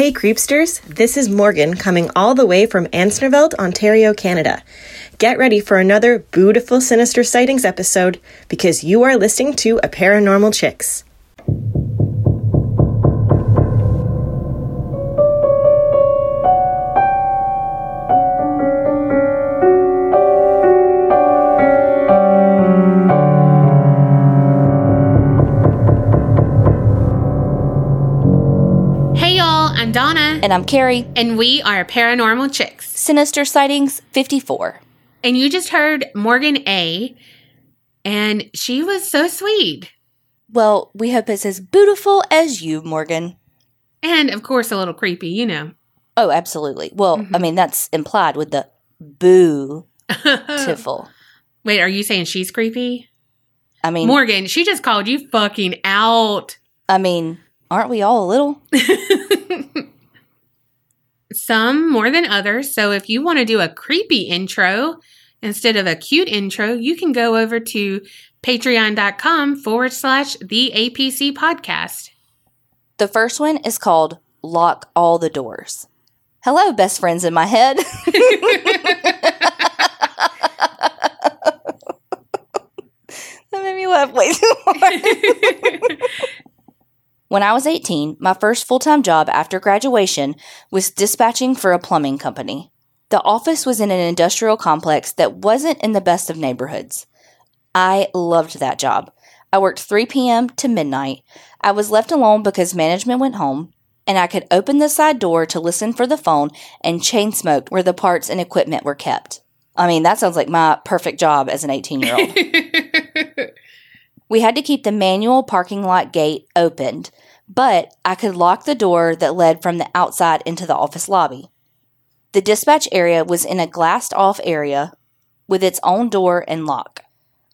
Hey creepsters, this is Morgan coming all the way from Ansnerveld, Ontario, Canada. Get ready for another beautiful sinister sightings episode because you are listening to a paranormal chicks. And I'm Carrie. and we are Paranormal Chicks. Sinister Sightings 54. And you just heard Morgan A, and she was so sweet. Well, we hope it's as beautiful as you, Morgan. And of course, a little creepy, you know. Oh, absolutely. Well, I Mhm. mean, that's implied with the boo tiffle. Wait, are you saying she's creepy? I mean, Morgan, she just called you fucking out. I mean, aren't we all a little? Some more than others. So if you want to do a creepy intro instead of a cute intro, you can go over to patreon.com forward slash the APC podcast. The first one is called Lock All the Doors. Hello, best friends in my head. that made me laugh way too hard. When I was 18, my first full time job after graduation was dispatching for a plumbing company. The office was in an industrial complex that wasn't in the best of neighborhoods. I loved that job. I worked 3 p.m. to midnight. I was left alone because management went home, and I could open the side door to listen for the phone and chain smoked where the parts and equipment were kept. I mean, that sounds like my perfect job as an 18 year old. We had to keep the manual parking lot gate opened, but I could lock the door that led from the outside into the office lobby. The dispatch area was in a glassed off area with its own door and lock.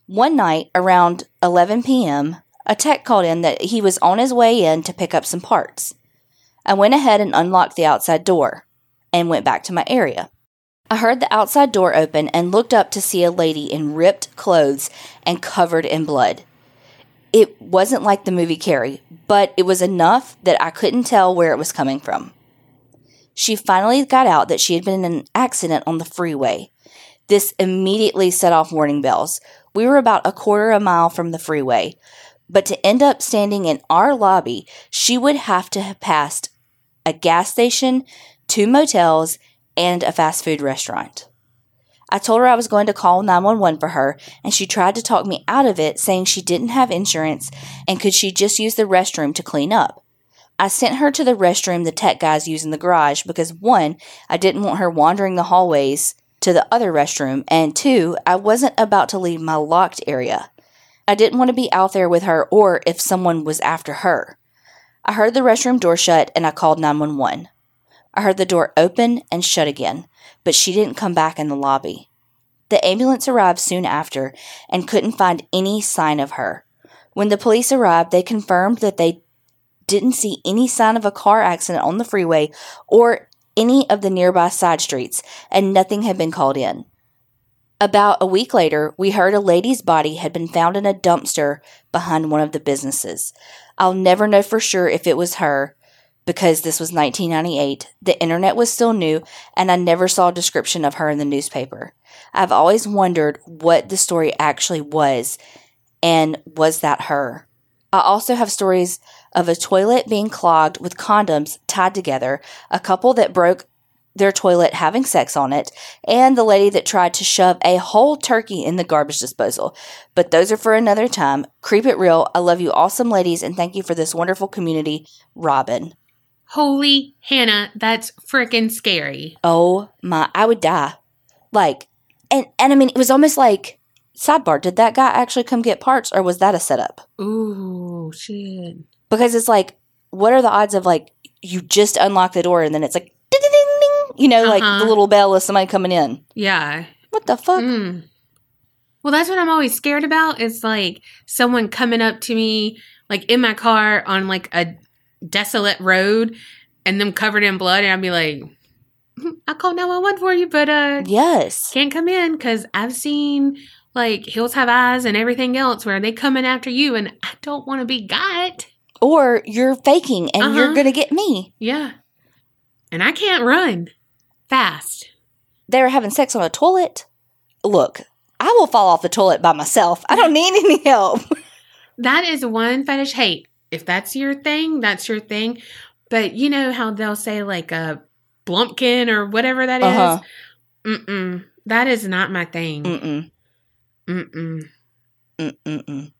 One night around 11 p.m., a tech called in that he was on his way in to pick up some parts. I went ahead and unlocked the outside door and went back to my area. I heard the outside door open and looked up to see a lady in ripped clothes and covered in blood. It wasn't like the movie Carrie, but it was enough that I couldn't tell where it was coming from. She finally got out that she had been in an accident on the freeway. This immediately set off warning bells. We were about a quarter of a mile from the freeway, but to end up standing in our lobby, she would have to have passed a gas station, two motels, and a fast food restaurant. I told her I was going to call 911 for her, and she tried to talk me out of it, saying she didn't have insurance and could she just use the restroom to clean up. I sent her to the restroom the tech guys use in the garage because one, I didn't want her wandering the hallways to the other restroom, and two, I wasn't about to leave my locked area. I didn't want to be out there with her or if someone was after her. I heard the restroom door shut and I called 911. I heard the door open and shut again, but she didn't come back in the lobby. The ambulance arrived soon after and couldn't find any sign of her. When the police arrived, they confirmed that they didn't see any sign of a car accident on the freeway or any of the nearby side streets, and nothing had been called in. About a week later, we heard a lady's body had been found in a dumpster behind one of the businesses. I'll never know for sure if it was her because this was 1998. The internet was still new, and I never saw a description of her in the newspaper. I've always wondered what the story actually was, and was that her? I also have stories of a toilet being clogged with condoms tied together, a couple that broke their toilet having sex on it, and the lady that tried to shove a whole turkey in the garbage disposal. But those are for another time. Creep it real. I love you, awesome ladies, and thank you for this wonderful community, Robin. Holy Hannah, that's freaking scary. Oh my, I would die. Like, and and I mean, it was almost like sidebar. Did that guy actually come get parts, or was that a setup? Ooh, shit. Because it's like, what are the odds of like you just unlock the door and then it's like ding ding ding, you know, like Uh-huh. the little bell of somebody coming in. Yeah. What the fuck? Mm. Well, that's what I'm always scared about. Is like someone coming up to me, like in my car on like a desolate road, and them covered in blood, and I'd be like, "Hmm, "I'll call 911 for you, but uh, Yes. can't come in because I've seen like Hills Have Eyes and everything else where they come in after you, and I don't want to be got." Or you're faking and you're Uh-huh. gonna get me. Yeah. and I can't run fast. They're having sex on a toilet. Look, I will fall off the toilet by myself. I don't need any help. That is one fetish hate. If that's your thing, that's your thing. But you know how they'll say like a blumpkin or whatever that is. Uh-huh. Mm-mm. That is not my thing. Mm-mm. Mm-mm. Mm-mm.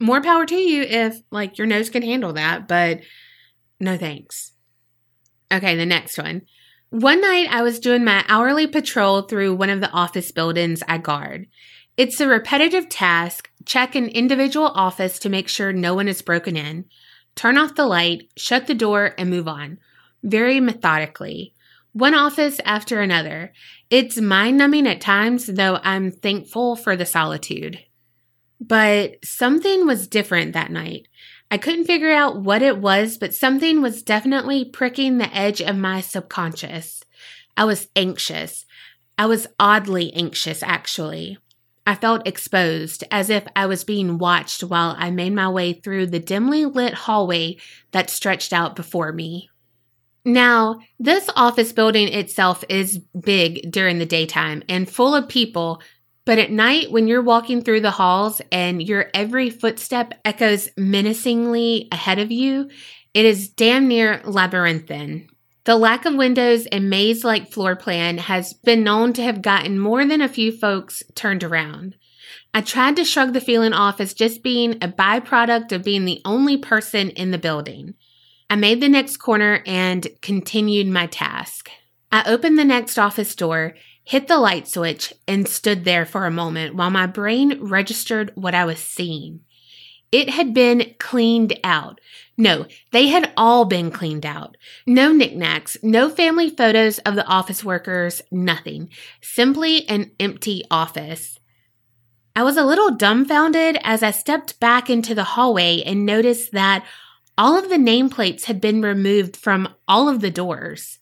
More power to you if like your nose can handle that, but no thanks. Okay, the next one. One night I was doing my hourly patrol through one of the office buildings I guard. It's a repetitive task. Check an individual office to make sure no one is broken in. Turn off the light, shut the door, and move on. Very methodically. One office after another. It's mind numbing at times, though I'm thankful for the solitude. But something was different that night. I couldn't figure out what it was, but something was definitely pricking the edge of my subconscious. I was anxious. I was oddly anxious, actually. I felt exposed, as if I was being watched while I made my way through the dimly lit hallway that stretched out before me. Now, this office building itself is big during the daytime and full of people, but at night, when you're walking through the halls and your every footstep echoes menacingly ahead of you, it is damn near labyrinthine. The lack of windows and maze like floor plan has been known to have gotten more than a few folks turned around. I tried to shrug the feeling off as just being a byproduct of being the only person in the building. I made the next corner and continued my task. I opened the next office door, hit the light switch, and stood there for a moment while my brain registered what I was seeing. It had been cleaned out. No, they had all been cleaned out. No knickknacks, no family photos of the office workers, nothing. Simply an empty office. I was a little dumbfounded as I stepped back into the hallway and noticed that all of the nameplates had been removed from all of the doors.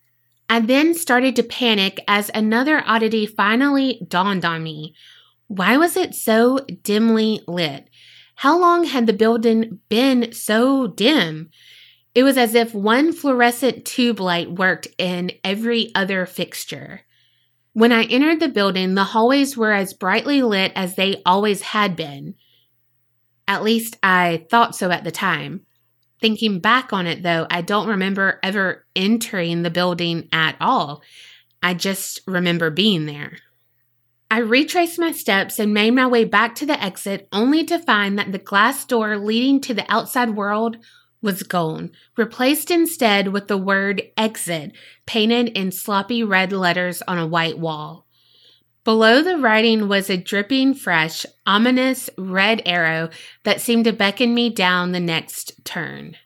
I then started to panic as another oddity finally dawned on me. Why was it so dimly lit? How long had the building been so dim? It was as if one fluorescent tube light worked in every other fixture. When I entered the building, the hallways were as brightly lit as they always had been. At least I thought so at the time. Thinking back on it, though, I don't remember ever entering the building at all. I just remember being there. I retraced my steps and made my way back to the exit, only to find that the glass door leading to the outside world was gone, replaced instead with the word exit painted in sloppy red letters on a white wall. Below the writing was a dripping, fresh, ominous red arrow that seemed to beckon me down the next turn.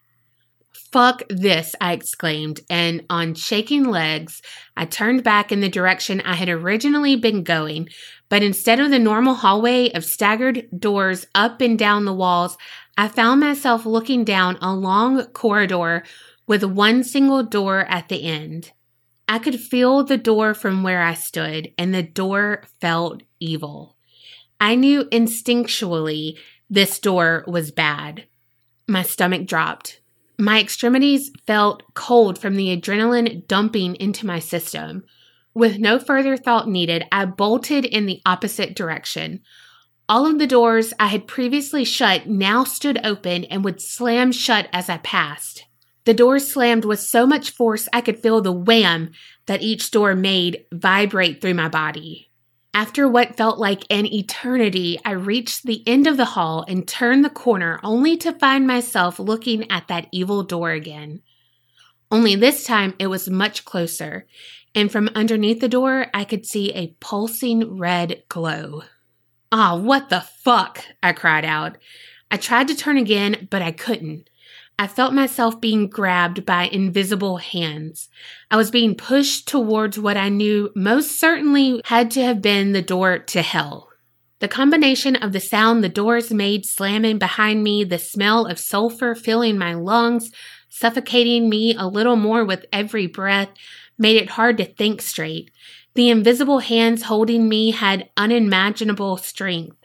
Fuck this, I exclaimed, and on shaking legs, I turned back in the direction I had originally been going. But instead of the normal hallway of staggered doors up and down the walls, I found myself looking down a long corridor with one single door at the end. I could feel the door from where I stood, and the door felt evil. I knew instinctually this door was bad. My stomach dropped. My extremities felt cold from the adrenaline dumping into my system. With no further thought needed, I bolted in the opposite direction. All of the doors I had previously shut now stood open and would slam shut as I passed. The doors slammed with so much force I could feel the wham that each door made vibrate through my body. After what felt like an eternity, I reached the end of the hall and turned the corner only to find myself looking at that evil door again. Only this time it was much closer, and from underneath the door I could see a pulsing red glow. Ah, what the fuck? I cried out. I tried to turn again, but I couldn't. I felt myself being grabbed by invisible hands. I was being pushed towards what I knew most certainly had to have been the door to hell. The combination of the sound the doors made slamming behind me, the smell of sulfur filling my lungs, suffocating me a little more with every breath, made it hard to think straight. The invisible hands holding me had unimaginable strength.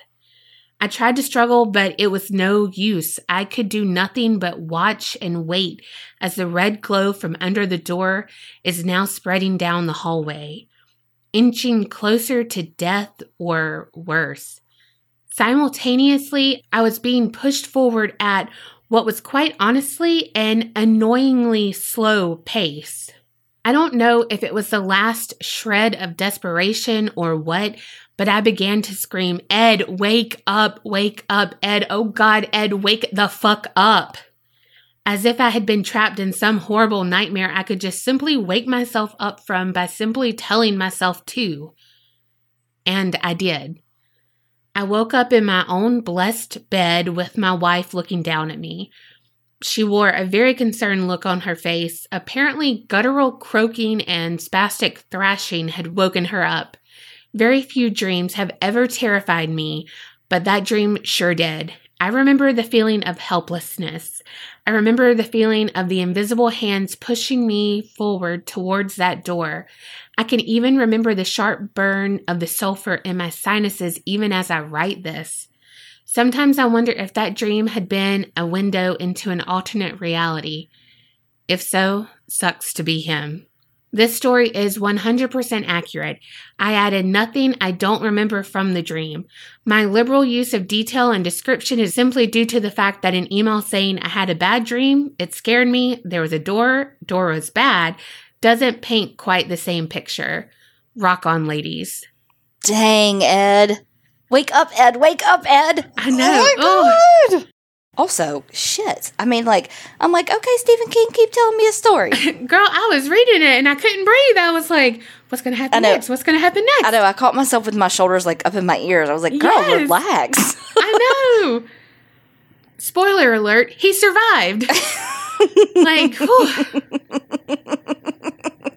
I tried to struggle, but it was no use. I could do nothing but watch and wait as the red glow from under the door is now spreading down the hallway, inching closer to death or worse. Simultaneously, I was being pushed forward at what was quite honestly an annoyingly slow pace. I don't know if it was the last shred of desperation or what, but I began to scream, Ed, wake up, wake up, Ed, oh God, Ed, wake the fuck up. As if I had been trapped in some horrible nightmare I could just simply wake myself up from by simply telling myself to. And I did. I woke up in my own blessed bed with my wife looking down at me. She wore a very concerned look on her face. Apparently, guttural croaking and spastic thrashing had woken her up. Very few dreams have ever terrified me, but that dream sure did. I remember the feeling of helplessness. I remember the feeling of the invisible hands pushing me forward towards that door. I can even remember the sharp burn of the sulfur in my sinuses even as I write this. Sometimes I wonder if that dream had been a window into an alternate reality. If so, sucks to be him. This story is 100% accurate. I added nothing I don't remember from the dream. My liberal use of detail and description is simply due to the fact that an email saying I had a bad dream, it scared me, there was a door, door was bad, doesn't paint quite the same picture. Rock on, ladies. Dang, Ed. Wake up, Ed. Wake up, Ed. I know. Oh my God. Also, shit. I mean, like, I'm like, okay, Stephen King, keep telling me a story. Girl, I was reading it and I couldn't breathe. I was like, what's going to happen next? What's going to happen next? I know. I caught myself with my shoulders like up in my ears. I was like, girl, Yes. relax. I know. Spoiler alert, he survived. like, whew.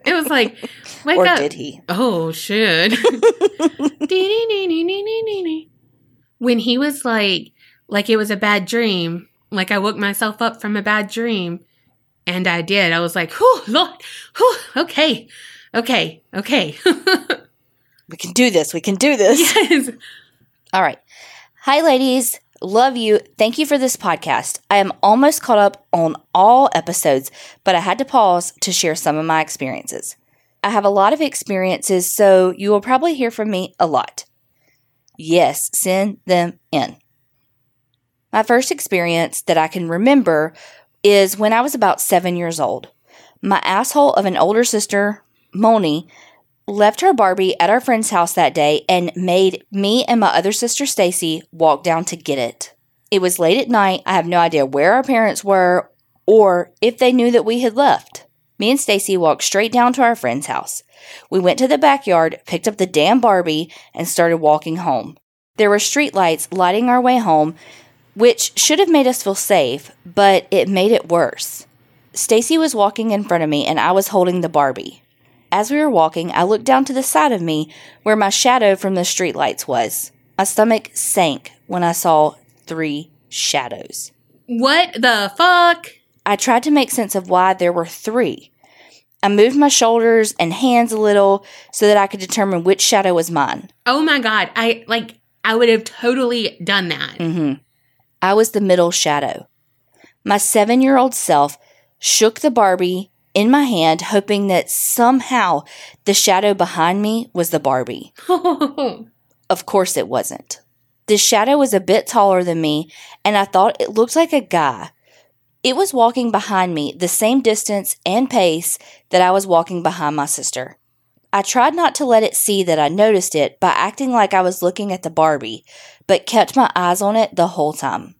it was like, wake or up. did he? Oh, shit. when he was like, like it was a bad dream, like I woke myself up from a bad dream, and I did. I was like, whew, Lord, whew, okay, okay, okay. We can do this. We can do this. yes. All right. Hi, ladies. Love you. Thank you for this podcast. I am almost caught up on all episodes, but I had to pause to share some of my experiences. I have a lot of experiences, so you will probably hear from me a lot. Yes, send them in. My first experience that I can remember is when I was about seven years old. My asshole of an older sister, Moni, left her Barbie at our friend's house that day and made me and my other sister Stacy walk down to get it. It was late at night. I have no idea where our parents were or if they knew that we had left. Me and Stacy walked straight down to our friend's house. We went to the backyard, picked up the damn Barbie, and started walking home. There were street lights lighting our way home, which should have made us feel safe, but it made it worse. Stacy was walking in front of me and I was holding the Barbie. As we were walking, I looked down to the side of me where my shadow from the streetlights was. My stomach sank when I saw three shadows. What the fuck? I tried to make sense of why there were three. I moved my shoulders and hands a little so that I could determine which shadow was mine. Oh my god. I like I would have totally done that. hmm I was the middle shadow. My seven year old self shook the Barbie in my hand, hoping that somehow the shadow behind me was the Barbie. Of course it wasn't. The shadow was a bit taller than me, and I thought it looked like a guy. It was walking behind me the same distance and pace that I was walking behind my sister. I tried not to let it see that I noticed it by acting like I was looking at the Barbie, but kept my eyes on it the whole time.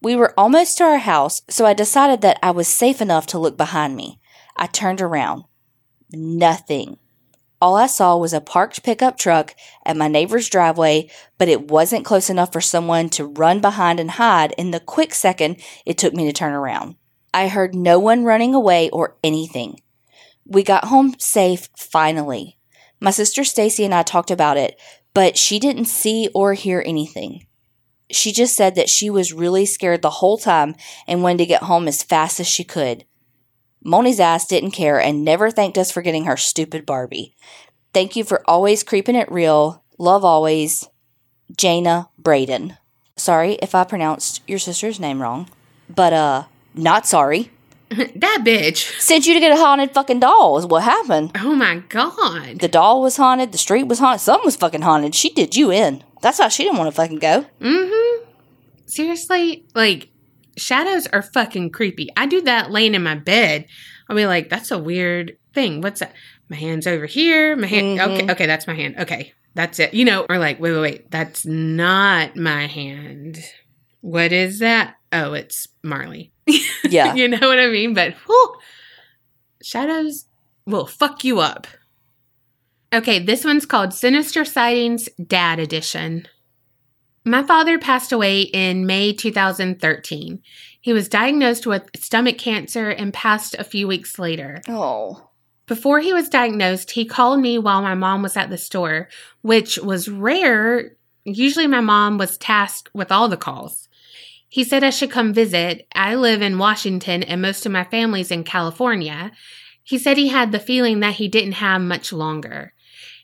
We were almost to our house, so I decided that I was safe enough to look behind me. I turned around. Nothing. All I saw was a parked pickup truck at my neighbor's driveway, but it wasn't close enough for someone to run behind and hide in the quick second it took me to turn around. I heard no one running away or anything. We got home safe finally. My sister Stacy and I talked about it, but she didn't see or hear anything. She just said that she was really scared the whole time and wanted to get home as fast as she could. Moni's ass didn't care and never thanked us for getting her stupid Barbie. Thank you for always creeping it real. Love always, Jana Braden. Sorry if I pronounced your sister's name wrong, but uh, not sorry. that bitch. Sent you to get a haunted fucking doll is what happened. Oh my god. The doll was haunted, the street was haunted, something was fucking haunted. She did you in. That's why she didn't want to fucking go. Mm-hmm. Seriously, like shadows are fucking creepy. I do that laying in my bed. I'll be like, that's a weird thing. What's that? My hand's over here. My hand. Mhm. Okay, okay, that's my hand. Okay, that's it. You know, or like, wait, wait, wait, that's not my hand. What is that? Oh, it's Marley. Yeah. you know what I mean? But whew, shadows will fuck you up. Okay, this one's called Sinister Sightings Dad Edition. My father passed away in May 2013. He was diagnosed with stomach cancer and passed a few weeks later. Oh. Before he was diagnosed, he called me while my mom was at the store, which was rare. Usually, my mom was tasked with all the calls. He said I should come visit. I live in Washington and most of my family's in California. He said he had the feeling that he didn't have much longer.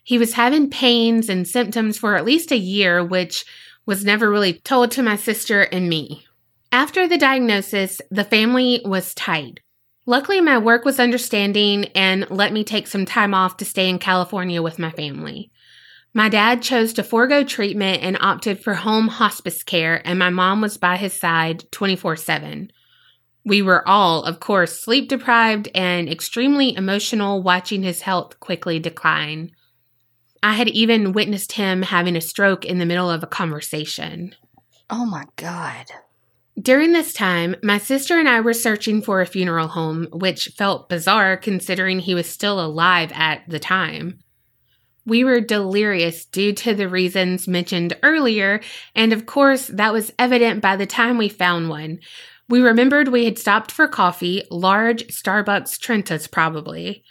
He was having pains and symptoms for at least a year, which was never really told to my sister and me. After the diagnosis, the family was tight. Luckily, my work was understanding and let me take some time off to stay in California with my family. My dad chose to forego treatment and opted for home hospice care, and my mom was by his side 24 7. We were all, of course, sleep deprived and extremely emotional watching his health quickly decline. I had even witnessed him having a stroke in the middle of a conversation. Oh my God. During this time, my sister and I were searching for a funeral home, which felt bizarre considering he was still alive at the time. We were delirious due to the reasons mentioned earlier, and of course, that was evident by the time we found one. We remembered we had stopped for coffee, large Starbucks Trentas probably.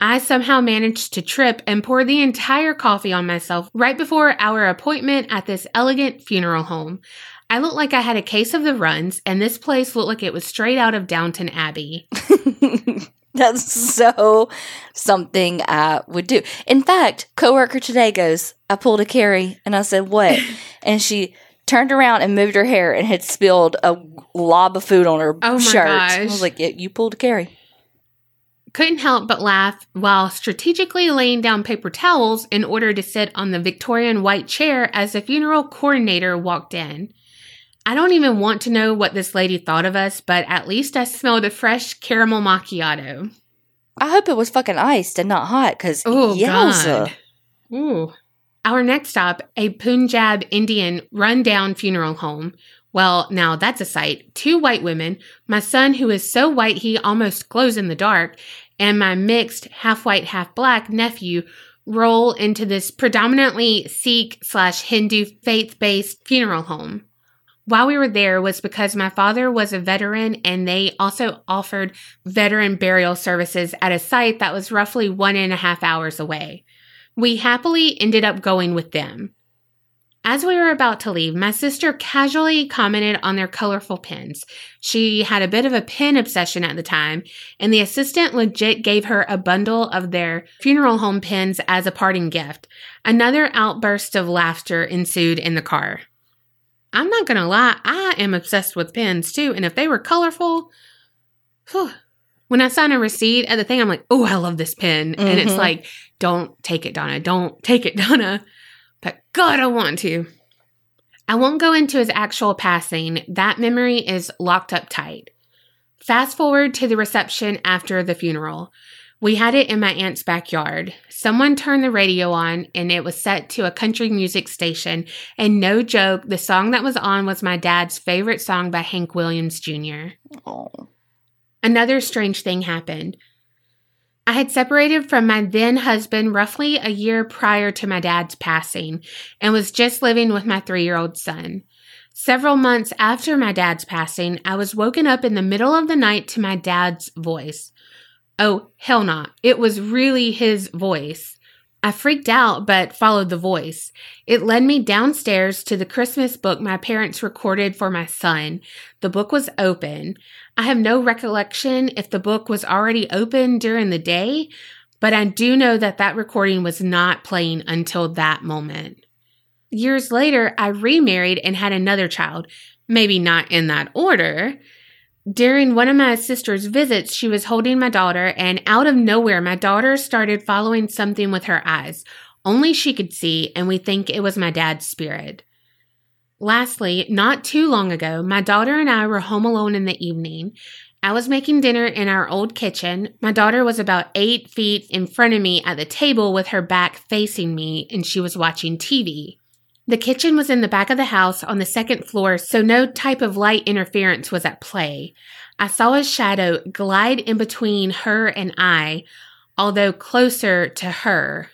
I somehow managed to trip and pour the entire coffee on myself right before our appointment at this elegant funeral home. I looked like I had a case of the runs, and this place looked like it was straight out of Downton Abbey. That's so something I would do. In fact, coworker today goes, I pulled a Carrie and I said, What? and she turned around and moved her hair and had spilled a lob of food on her Oh shirt. I was like, yeah, You pulled a Carrie. Couldn't help but laugh while strategically laying down paper towels in order to sit on the Victorian white chair as the funeral coordinator walked in. I don't even want to know what this lady thought of us, but at least I smelled a fresh caramel macchiato. I hope it was fucking iced and not hot because, Oh, yowza. God. Ooh. Our next stop, a Punjab Indian rundown funeral home. Well, now that's a sight. Two white women, my son who is so white he almost glows in the dark, and my mixed half white, half black nephew roll into this predominantly Sikh slash Hindu faith based funeral home. While we were there was because my father was a veteran and they also offered veteran burial services at a site that was roughly one and a half hours away. We happily ended up going with them. As we were about to leave, my sister casually commented on their colorful pins. She had a bit of a pin obsession at the time, and the assistant legit gave her a bundle of their funeral home pins as a parting gift. Another outburst of laughter ensued in the car. I'm not gonna lie, I am obsessed with pens too, and if they were colorful, whew. when I sign a receipt at the thing, I'm like, oh, I love this pin. And it's Mhm. like, don't take it, Donna. Don't take it, Donna. But God, I want to. I won't go into his actual passing. That memory is locked up tight. Fast forward to the reception after the funeral. We had it in my aunt's backyard. Someone turned the radio on and it was set to a country music station. And no joke, the song that was on was my dad's favorite song by Hank Williams Jr. Oh. Another strange thing happened. I had separated from my then husband roughly a year prior to my dad's passing and was just living with my three year old son. Several months after my dad's passing, I was woken up in the middle of the night to my dad's voice. Oh, hell not. It was really his voice. I freaked out, but followed the voice. It led me downstairs to the Christmas book my parents recorded for my son. The book was open. I have no recollection if the book was already open during the day, but I do know that that recording was not playing until that moment. Years later, I remarried and had another child, maybe not in that order. During one of my sister's visits, she was holding my daughter, and out of nowhere, my daughter started following something with her eyes. Only she could see, and we think it was my dad's spirit. Lastly, not too long ago, my daughter and I were home alone in the evening. I was making dinner in our old kitchen. My daughter was about eight feet in front of me at the table with her back facing me, and she was watching TV. The kitchen was in the back of the house on the second floor, so no type of light interference was at play. I saw a shadow glide in between her and I, although closer to her.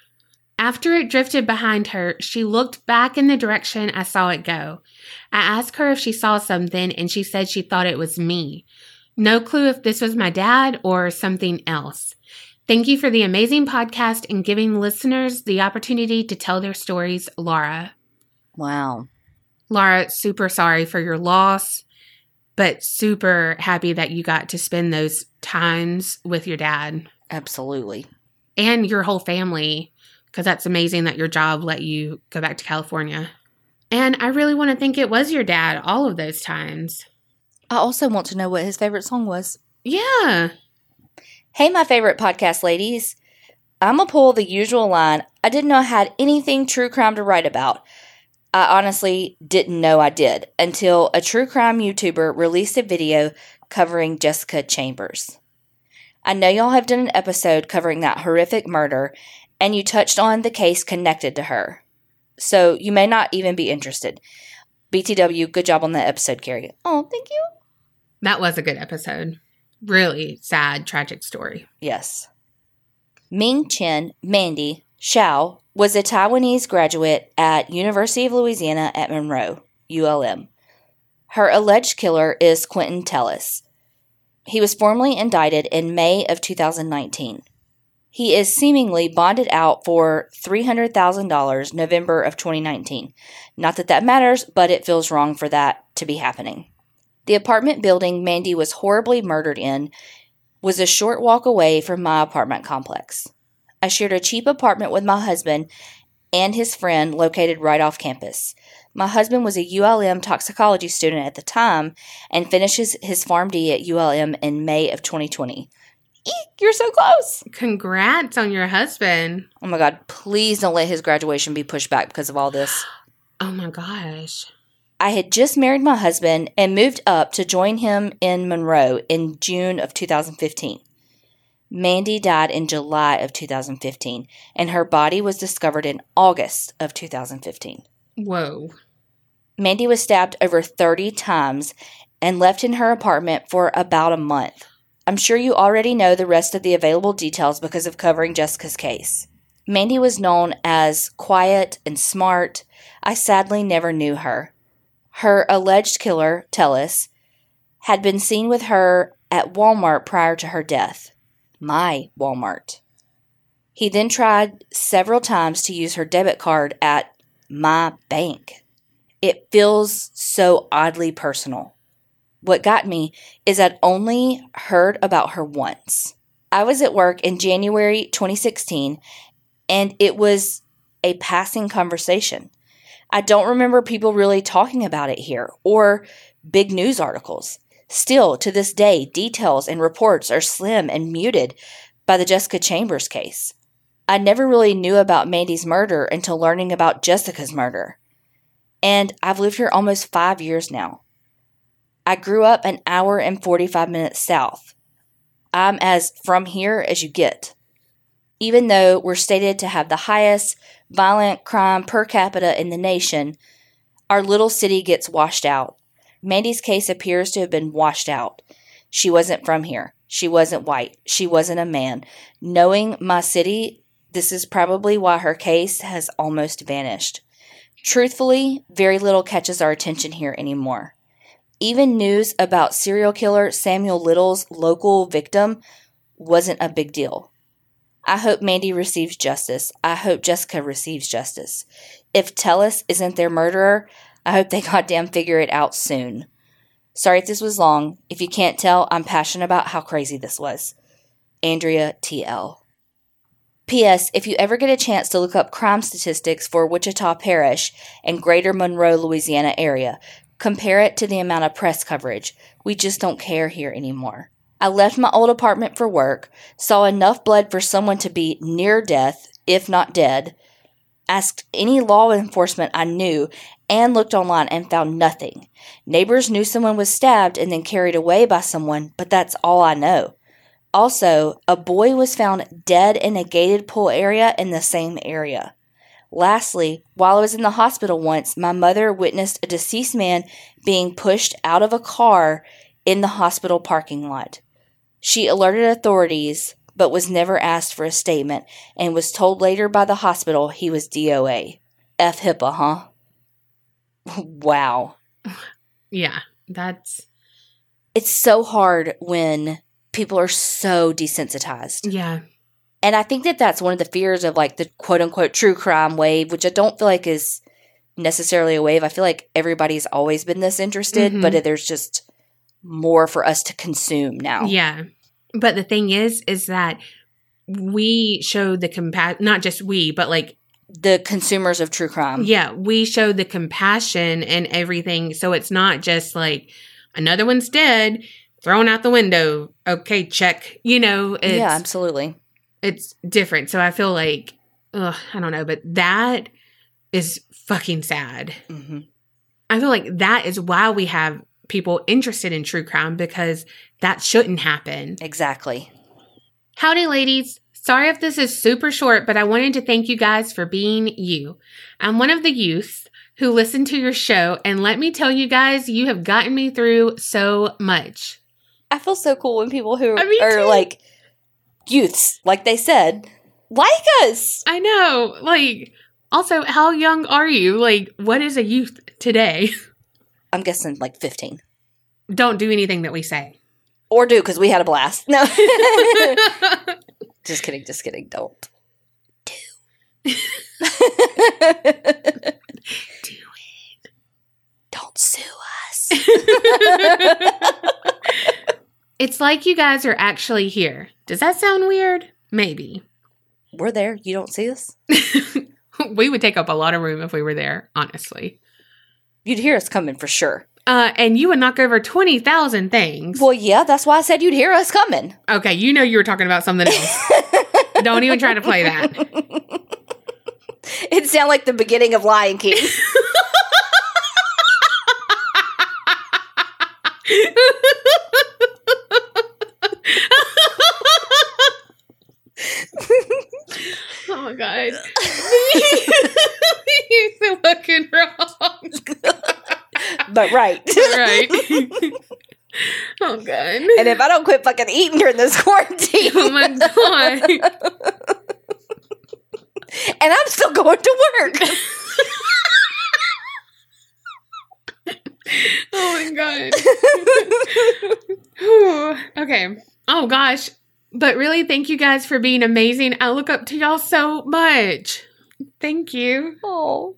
After it drifted behind her, she looked back in the direction I saw it go. I asked her if she saw something, and she said she thought it was me. No clue if this was my dad or something else. Thank you for the amazing podcast and giving listeners the opportunity to tell their stories, Laura. Wow. Laura, super sorry for your loss, but super happy that you got to spend those times with your dad Absolutely. and your whole family because that's amazing that your job let you go back to California. And I really want to think it was your dad all of those times. I also want to know what his favorite song was. Yeah. Hey, my favorite podcast ladies. I'm going to pull the usual line. I didn't know I had anything true crime to write about. I honestly didn't know I did until a true crime YouTuber released a video covering Jessica Chambers. I know y'all have done an episode covering that horrific murder, and you touched on the case connected to her. So you may not even be interested. BTW, good job on that episode, Carrie. Oh, thank you. That was a good episode. Really sad, tragic story. Yes. Ming Chen Mandy Hsiao was a Taiwanese graduate at University of Louisiana at Monroe, ULM. Her alleged killer is Quinton Tellis. He was formally indicted in May of 2019. He is seemingly bonded out for $300,000 November of 2019. Not that that matters, but it feels wrong for that to be happening. The apartment building Mandy was horribly murdered in was a short walk away from my apartment complex. I shared a cheap apartment with my husband and his friend located right off campus. My husband was a ULM toxicology student at the time and finishes his PharmD at ULM in May of 2020. Eek, you're so close. Congrats on your husband. Oh my God, please don't let his graduation be pushed back because of all this. Oh my gosh. I had just married my husband and moved up to join him in Monroe in June of 2015. Mandy died in July of 2015, and her body was discovered in August of 2015. Whoa. Mandy was stabbed over 30 times and left in her apartment for about a month. I'm sure you already know the rest of the available details because of covering Jessica's case. Mandy was known as quiet and smart. I sadly never knew her. Her alleged killer, Tellis, had been seen with her at Walmart prior to her death. My Walmart. He then tried several times to use her debit card at my bank. It feels so oddly personal. What got me is I'd only heard about her once. I was at work in January 2016 and it was a passing conversation. I don't remember people really talking about it here or big news articles. Still, to this day, details and reports are slim and muted by the Jessica Chambers case. I never really knew about Mandy's murder until learning about Jessica's murder. And I've lived here almost five years now. I grew up an hour and 45 minutes south. I'm as from here as you get. Even though we're stated to have the highest violent crime per capita in the nation, our little city gets washed out. Mandy's case appears to have been washed out. She wasn't from here. She wasn't white. She wasn't a man. Knowing my city, this is probably why her case has almost vanished. Truthfully, very little catches our attention here anymore. Even news about serial killer Samuel Little's local victim wasn't a big deal. I hope Mandy receives justice. I hope Jessica receives justice. If Tellis isn't their murderer, I hope they goddamn figure it out soon. Sorry if this was long. If you can't tell, I'm passionate about how crazy this was. Andrea T.L. P.S. If you ever get a chance to look up crime statistics for Ouachita Parish and Greater Monroe, Louisiana area, compare it to the amount of press coverage. We just don't care here anymore. I left my old apartment for work, saw enough blood for someone to be near death, if not dead, asked any law enforcement I knew, and looked online and found nothing. Neighbors knew someone was stabbed and then carried away by someone, but that's all I know. Also, a boy was found dead in a gated pool area in the same area. Lastly, while I was in the hospital once, my mother witnessed a deceased man being pushed out of a car in the hospital parking lot. She alerted authorities, but was never asked for a statement and was told later by the hospital he was DOA. F HIPAA, huh? wow. Yeah, that's It's so hard when people are so desensitized. yeah. And I think that that's one of the fears of like the quote unquote true crime wave, which I don't feel like is necessarily a wave. I feel like everybody's always been this interested, Mhm. but there's just more for us to consume now. Yeah. But the thing is, is that we show the compa not just we, but like, The consumers of true crime. yeah, we show the compassion and everything. So it's not just like another one's dead, thrown out the window. Okay, check. You know, it's, yeah, absolutely. it's different. So I feel like, ugh, I don't know, but that is fucking sad. hmm I feel like that is why we have people interested in true crime because that shouldn't happen. Exactly. Howdy, ladies. Sorry if this is super short, but I wanted to thank you guys for being you. I'm one of the youths who listen to your show, and let me tell you guys, you have gotten me through so much. I feel so cool when people who me are too. like youths, like they said, like us. I know. Like, also, how young are you? Like, what is a youth today? I'm guessing like 15. Don't do anything that we say. Or do, because we had a blast. No. just kidding, just kidding. Don't. Do. do it. Don't sue us. It's like you guys are actually here. Does that sound weird? Maybe. We're there. You don't see us? we would take up a lot of room if we were there, honestly. You'd hear us coming for sure. Uh, and you would knock over 20,000 things. Well, yeah, that's why I said you'd hear us coming. Okay, you know you were talking about something else. Don't even try to play that. It sounded like the beginning of Lion King. Oh my god. You're so fucking wrong. But right. right. oh god. And if I don't quit fucking eating during this quarantine, Oh my god. and I'm still going to work. Oh my god. Okay. Oh gosh. But really, thank you guys for being amazing. I look up to y'all so much. Thank you. oh.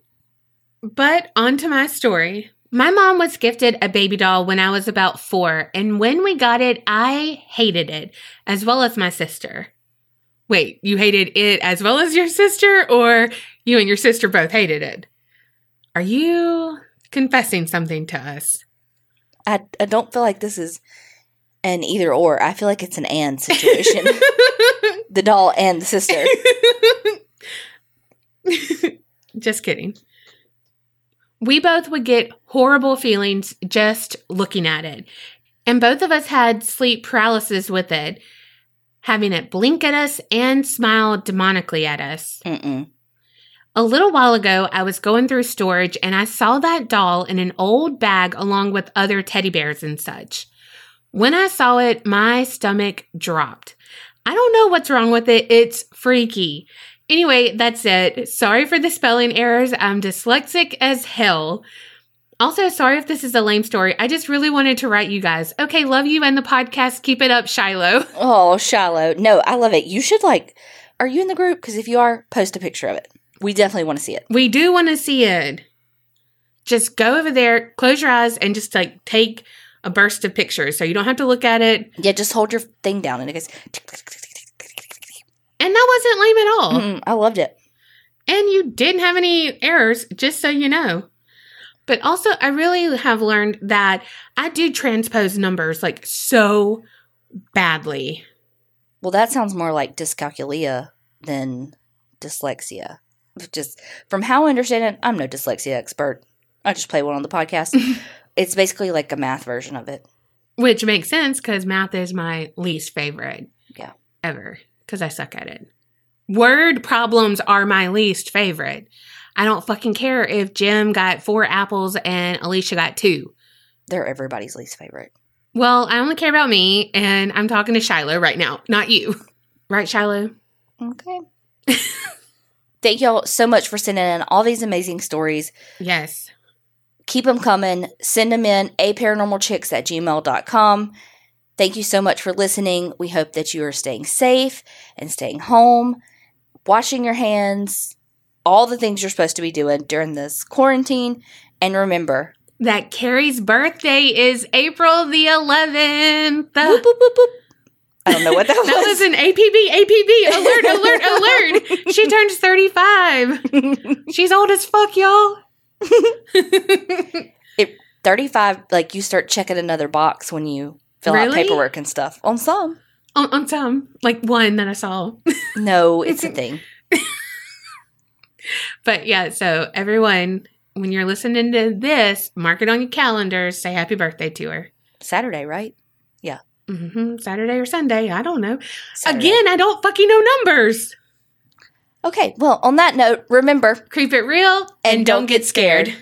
But on to my story. My mom was gifted a baby doll when I was about four, and when we got it, I hated it, as well as my sister. Wait, you hated it as well as your sister, or you and your sister both hated it? Are you confessing something to us? I, I don't feel like this is an either or. I feel like it's an and situation. the doll and the sister. just kidding. We both would get horrible feelings just looking at it. And both of us had sleep paralysis with it, having it blink at us and smile demonically at us. Mm-mm. A little while ago, I was going through storage and I saw that doll in an old bag along with other teddy bears and such. When I saw it, my stomach dropped. I don't know what's wrong with it. It's freaky. Anyway, that's it. Sorry for the spelling errors. I'm dyslexic as hell. Also, sorry if this is a lame story. I just really wanted to write you guys. Okay, love you and the podcast. Keep it up, Shiloh. Oh, Shiloh. No, I love it. You should like. Are you in the group? Because if you are, post a picture of it. We definitely want to see it. We do want to see it. Just go over there, close your eyes, and just like take a burst of pictures. So you don't have to look at it. Yeah, just hold your thing down and it goes. That wasn't lame at all. Mm-mm, I loved it. And you didn't have any errors, just so you know. But also, I really have learned that I do transpose numbers like so badly. Well, that sounds more like dyscalculia than dyslexia. Just from how I understand it, I'm no dyslexia expert. I just play one on the podcast. it's basically like a math version of it. Which makes sense because math is my least favorite. Yeah. Ever. Because I suck at it. Word problems are my least favorite. I don't fucking care if Jim got four apples and Alicia got two. They're everybody's least favorite. Well, I only care about me, and I'm talking to Shiloh right now, not you. Right, Shiloh? Okay. Thank y'all so much for sending in all these amazing stories. Yes. Keep them coming. Send them in aparanormalchicks at gmail.com. Thank you so much for listening. We hope that you are staying safe and staying home, washing your hands, all the things you're supposed to be doing during this quarantine. And remember, That Carrie's birthday is April the 11th. Boop, boop, boop, boop. I don't know what that was. That was an APB, APB, alert, alert, alert. She turns 35. She's old as fuck, y'all. 35, like you start checking another box when you fill out paperwork and stuff. On some. on, on some, like one that I saw. No, it's a thing. But yeah, so everyone, when you're listening to this, mark it on your calendars. Say happy birthday to her. Saturday, right? Yeah. hmm Saturday or Sunday. I don't know. Saturday. Again, I don't fucking know numbers. Okay, well, on that note, remember Creep it real and, don't get scared.